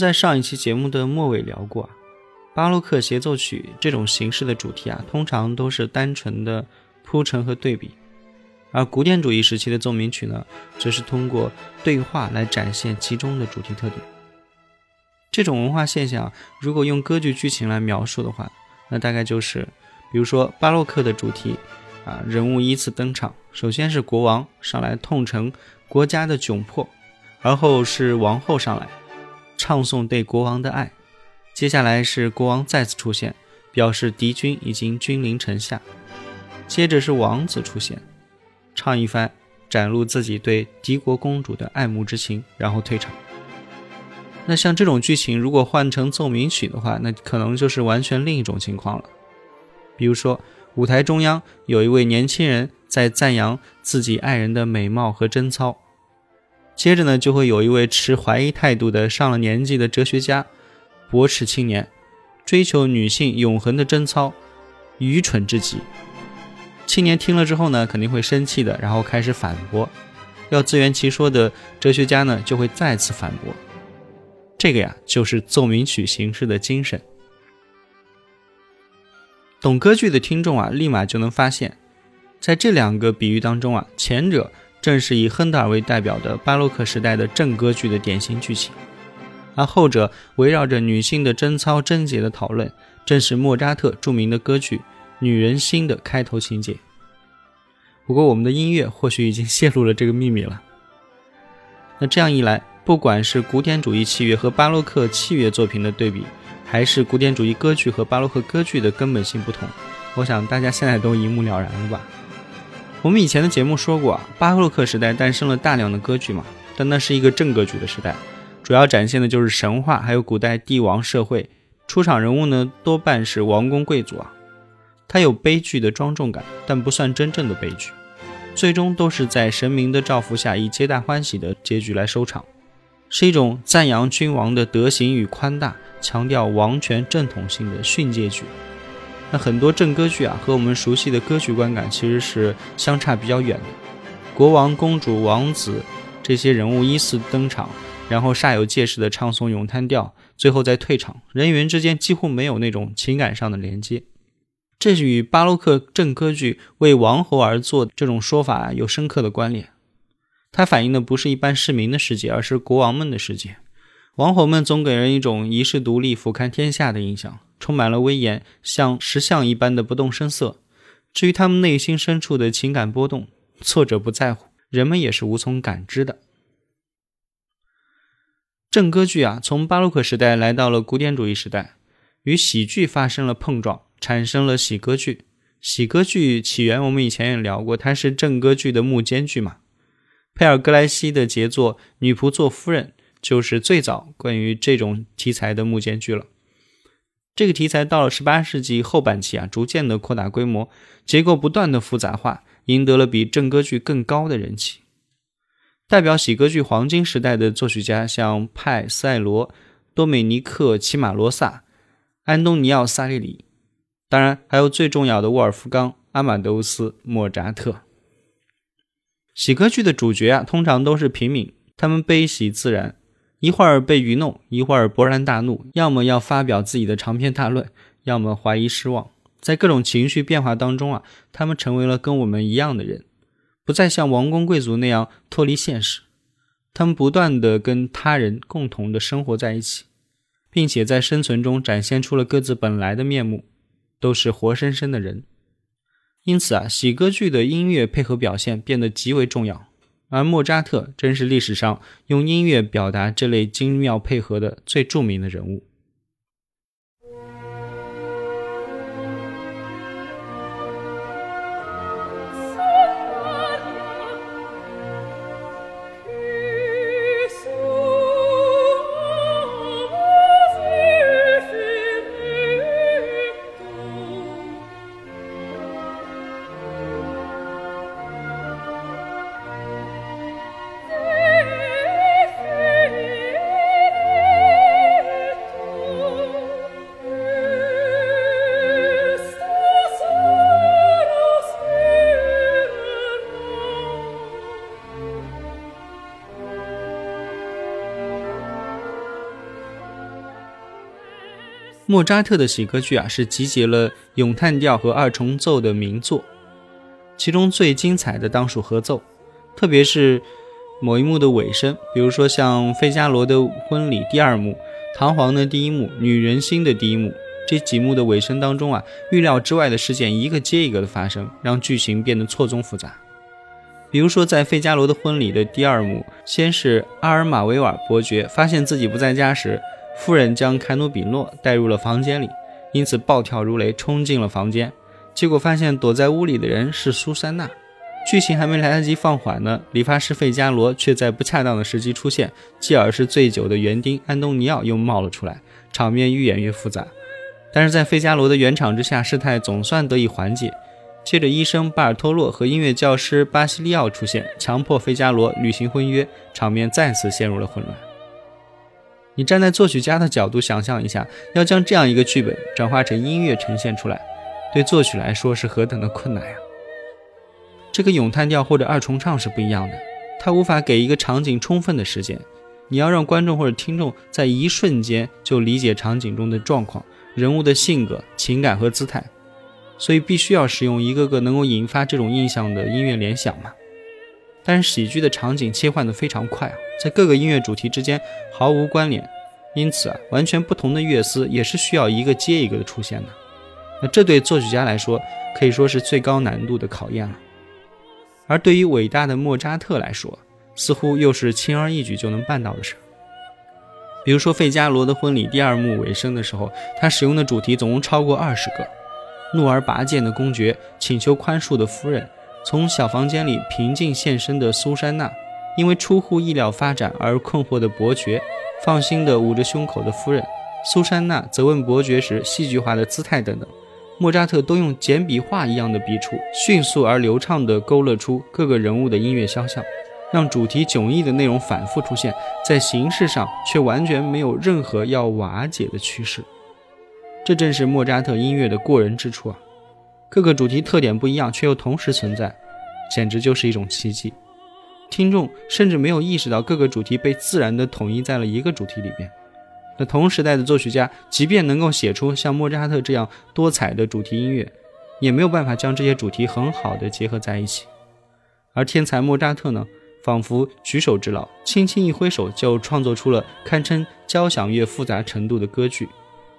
在上一期节目的末尾聊过，巴洛克协奏曲这种形式的主题啊，通常都是单纯的铺陈和对比，而古典主义时期的奏鸣曲呢，则是通过对话来展现其中的主题特点。这种文化现象，如果用歌剧剧情来描述的话，那大概就是，比如说巴洛克的主题啊，人物依次登场，首先是国王上来痛陈国家的窘迫，而后是王后上来。唱颂对国王的爱，接下来是国王再次出现，表示敌军已经君临城下。接着是王子出现，唱一番，展露自己对敌国公主的爱慕之情，然后退场。那像这种剧情，如果换成奏鸣曲的话，那可能就是完全另一种情况了。比如说，舞台中央有一位年轻人在赞扬自己爱人的美貌和贞操。接着呢，就会有一位持怀疑态度的上了年纪的哲学家，驳斥青年，追求女性永恒的贞操，愚蠢至极。青年听了之后呢，肯定会生气的，然后开始反驳。要自圆其说的哲学家呢，就会再次反驳。这个呀，就是奏鸣曲形式的精神。懂歌剧的听众啊，立马就能发现，在这两个比喻当中啊，前者。正是以亨德尔为代表的巴洛克时代的正歌剧的典型剧情，而后者围绕着女性的贞操贞洁的讨论，正是莫扎特著名的歌剧《女人心》的开头情节。不过，我们的音乐或许已经泄露了这个秘密了。那这样一来，不管是古典主义器乐和巴洛克器乐作品的对比，还是古典主义歌剧和巴洛克歌剧的根本性不同，我想大家现在都一目了然了吧。我们以前的节目说过啊，巴洛克时代诞生了大量的歌剧嘛，但那是一个正歌剧的时代，主要展现的就是神话，还有古代帝王社会，出场人物呢多半是王公贵族啊，它有悲剧的庄重感，但不算真正的悲剧，最终都是在神明的照拂下以皆大欢喜的结局来收场，是一种赞扬君王的德行与宽大，强调王权正统性的训诫剧。那很多正歌剧啊，和我们熟悉的歌剧观感其实是相差比较远的。国王、公主、王子这些人物依次登场，然后煞有介事的唱诵咏叹调，最后再退场，人员之间几乎没有那种情感上的连接。这与巴洛克正歌剧为王侯而作这种说法有深刻的关联。它反映的不是一般市民的世界，而是国王们的世界。王侯们总给人一种一世独立、俯瞰天下的印象，充满了威严，像石像一般的不动声色。至于他们内心深处的情感波动，作者不在乎，人们也是无从感知的。正歌剧啊，从巴洛克时代来到了古典主义时代，与喜剧发生了碰撞，产生了喜歌剧。喜歌剧起源我们以前也聊过，它是正歌剧的幕间剧嘛。佩尔格莱西的杰作《女仆做夫人》。就是最早关于这种题材的幕间剧了。这个题材到了十八世纪后半期啊，逐渐的扩大规模，结构不断的复杂化，赢得了比正歌剧更高的人气。代表喜歌剧黄金时代的作曲家像派塞罗、多美尼克·齐马罗萨、安东尼奥·萨利里，当然还有最重要的沃尔夫冈·阿马德乌斯·莫扎特。喜歌剧的主角啊，通常都是平民，他们悲喜自然。一会儿被愚弄，一会儿勃然大怒，要么要发表自己的长篇大论，要么怀疑失望。在各种情绪变化当中啊，他们成为了跟我们一样的人，不再像王公贵族那样脱离现实。他们不断的跟他人共同的生活在一起，并且在生存中展现出了各自本来的面目，都是活生生的人。因此啊，喜歌剧的音乐配合表现变得极为重要。而莫扎特真是历史上用音乐表达这类精妙配合的最著名的人物。莫扎特的喜歌剧啊，是集结了咏叹调和二重奏的名作，其中最精彩的当属合奏，特别是某一幕的尾声，比如说像《费加罗的婚礼》第二幕、《唐璜》的第一幕、《女人心》的第一幕这几幕的尾声当中啊，预料之外的事件一个接一个的发生，让剧情变得错综复杂。比如说在《费加罗的婚礼》的第二幕，先是阿尔马维尔伯爵发现自己不在家时。夫人将凯努比诺带入了房间里，因此暴跳如雷，冲进了房间。结果发现躲在屋里的人是苏珊娜。剧情还没来得及放缓呢，理发师费加罗却在不恰当的时机出现，继而是醉酒的园丁安东尼奥又冒了出来，场面愈演愈复杂。但是在费加罗的圆场之下，事态总算得以缓解。接着，医生巴尔托洛和音乐教师巴西利奥出现，强迫费加罗履行婚约，场面再次陷入了混乱。你站在作曲家的角度想象一下，要将这样一个剧本转化成音乐呈现出来，对作曲来说是何等的困难呀！这个咏叹调或者二重唱是不一样的，它无法给一个场景充分的时间，你要让观众或者听众在一瞬间就理解场景中的状况、人物的性格、情感和姿态，所以必须要使用一个个能够引发这种印象的音乐联想嘛。但是喜剧的场景切换的非常快啊，在各个音乐主题之间毫无关联，因此啊，完全不同的乐思也是需要一个接一个的出现的。那这对作曲家来说可以说是最高难度的考验了。而对于伟大的莫扎特来说，似乎又是轻而易举就能办到的事儿。比如说《费加罗的婚礼》第二幕尾声的时候，他使用的主题总共超过二十个：怒而拔剑的公爵，请求宽恕的夫人。从小房间里平静现身的苏珊娜，因为出乎意料发展而困惑的伯爵，放心地捂着胸口的夫人，苏珊娜责问伯爵时戏剧化的姿态等等，莫扎特都用简笔画一样的笔触，迅速而流畅地勾勒出各个人物的音乐肖像，让主题迥异的内容反复出现，在形式上却完全没有任何要瓦解的趋势。这正是莫扎特音乐的过人之处啊！各个主题特点不一样，却又同时存在，简直就是一种奇迹。听众甚至没有意识到各个主题被自然地统一在了一个主题里边。那同时代的作曲家，即便能够写出像莫扎特这样多彩的主题音乐，也没有办法将这些主题很好的结合在一起。而天才莫扎特呢，仿佛举手之劳，轻轻一挥手就创作出了堪称交响乐复杂程度的歌剧，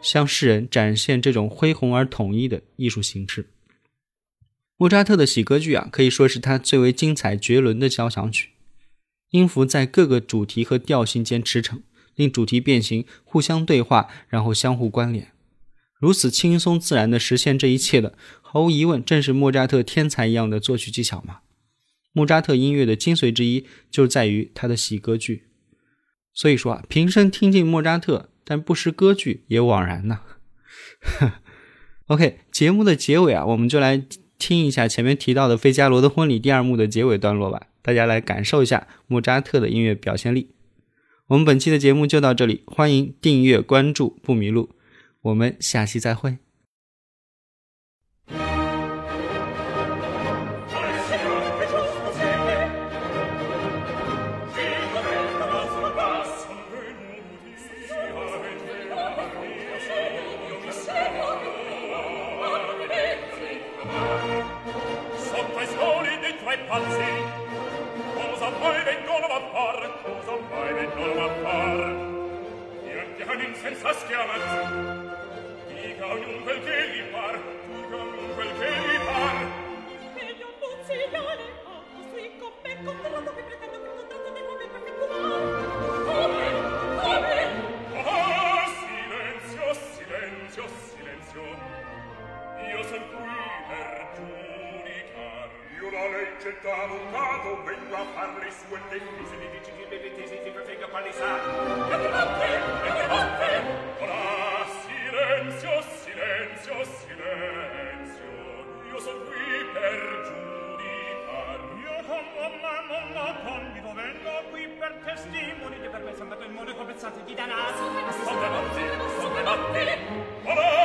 向世人展现这种恢宏而统一的艺术形式。莫扎特的喜歌剧啊，可以说是他最为精彩绝伦的交响曲。音符在各个主题和调性间驰骋，令主题变形，互相对话，然后相互关联。如此轻松自然地实现这一切的，毫无疑问正是莫扎特天才一样的作曲技巧嘛。莫扎特音乐的精髓之一，就在于他的喜歌剧。所以说啊，平生听尽莫扎特，但不识歌剧也枉然呐。OK，节目的结尾啊，我们就来听一下前面提到的《费加罗的婚礼》第二幕的结尾段落吧，大家来感受一下莫扎特的音乐表现力。我们本期的节目就到这里，欢迎订阅关注不迷路，我们下期再会。testimoni di per me sembrato il modo compensato di danaro. Sono notte, sono notte,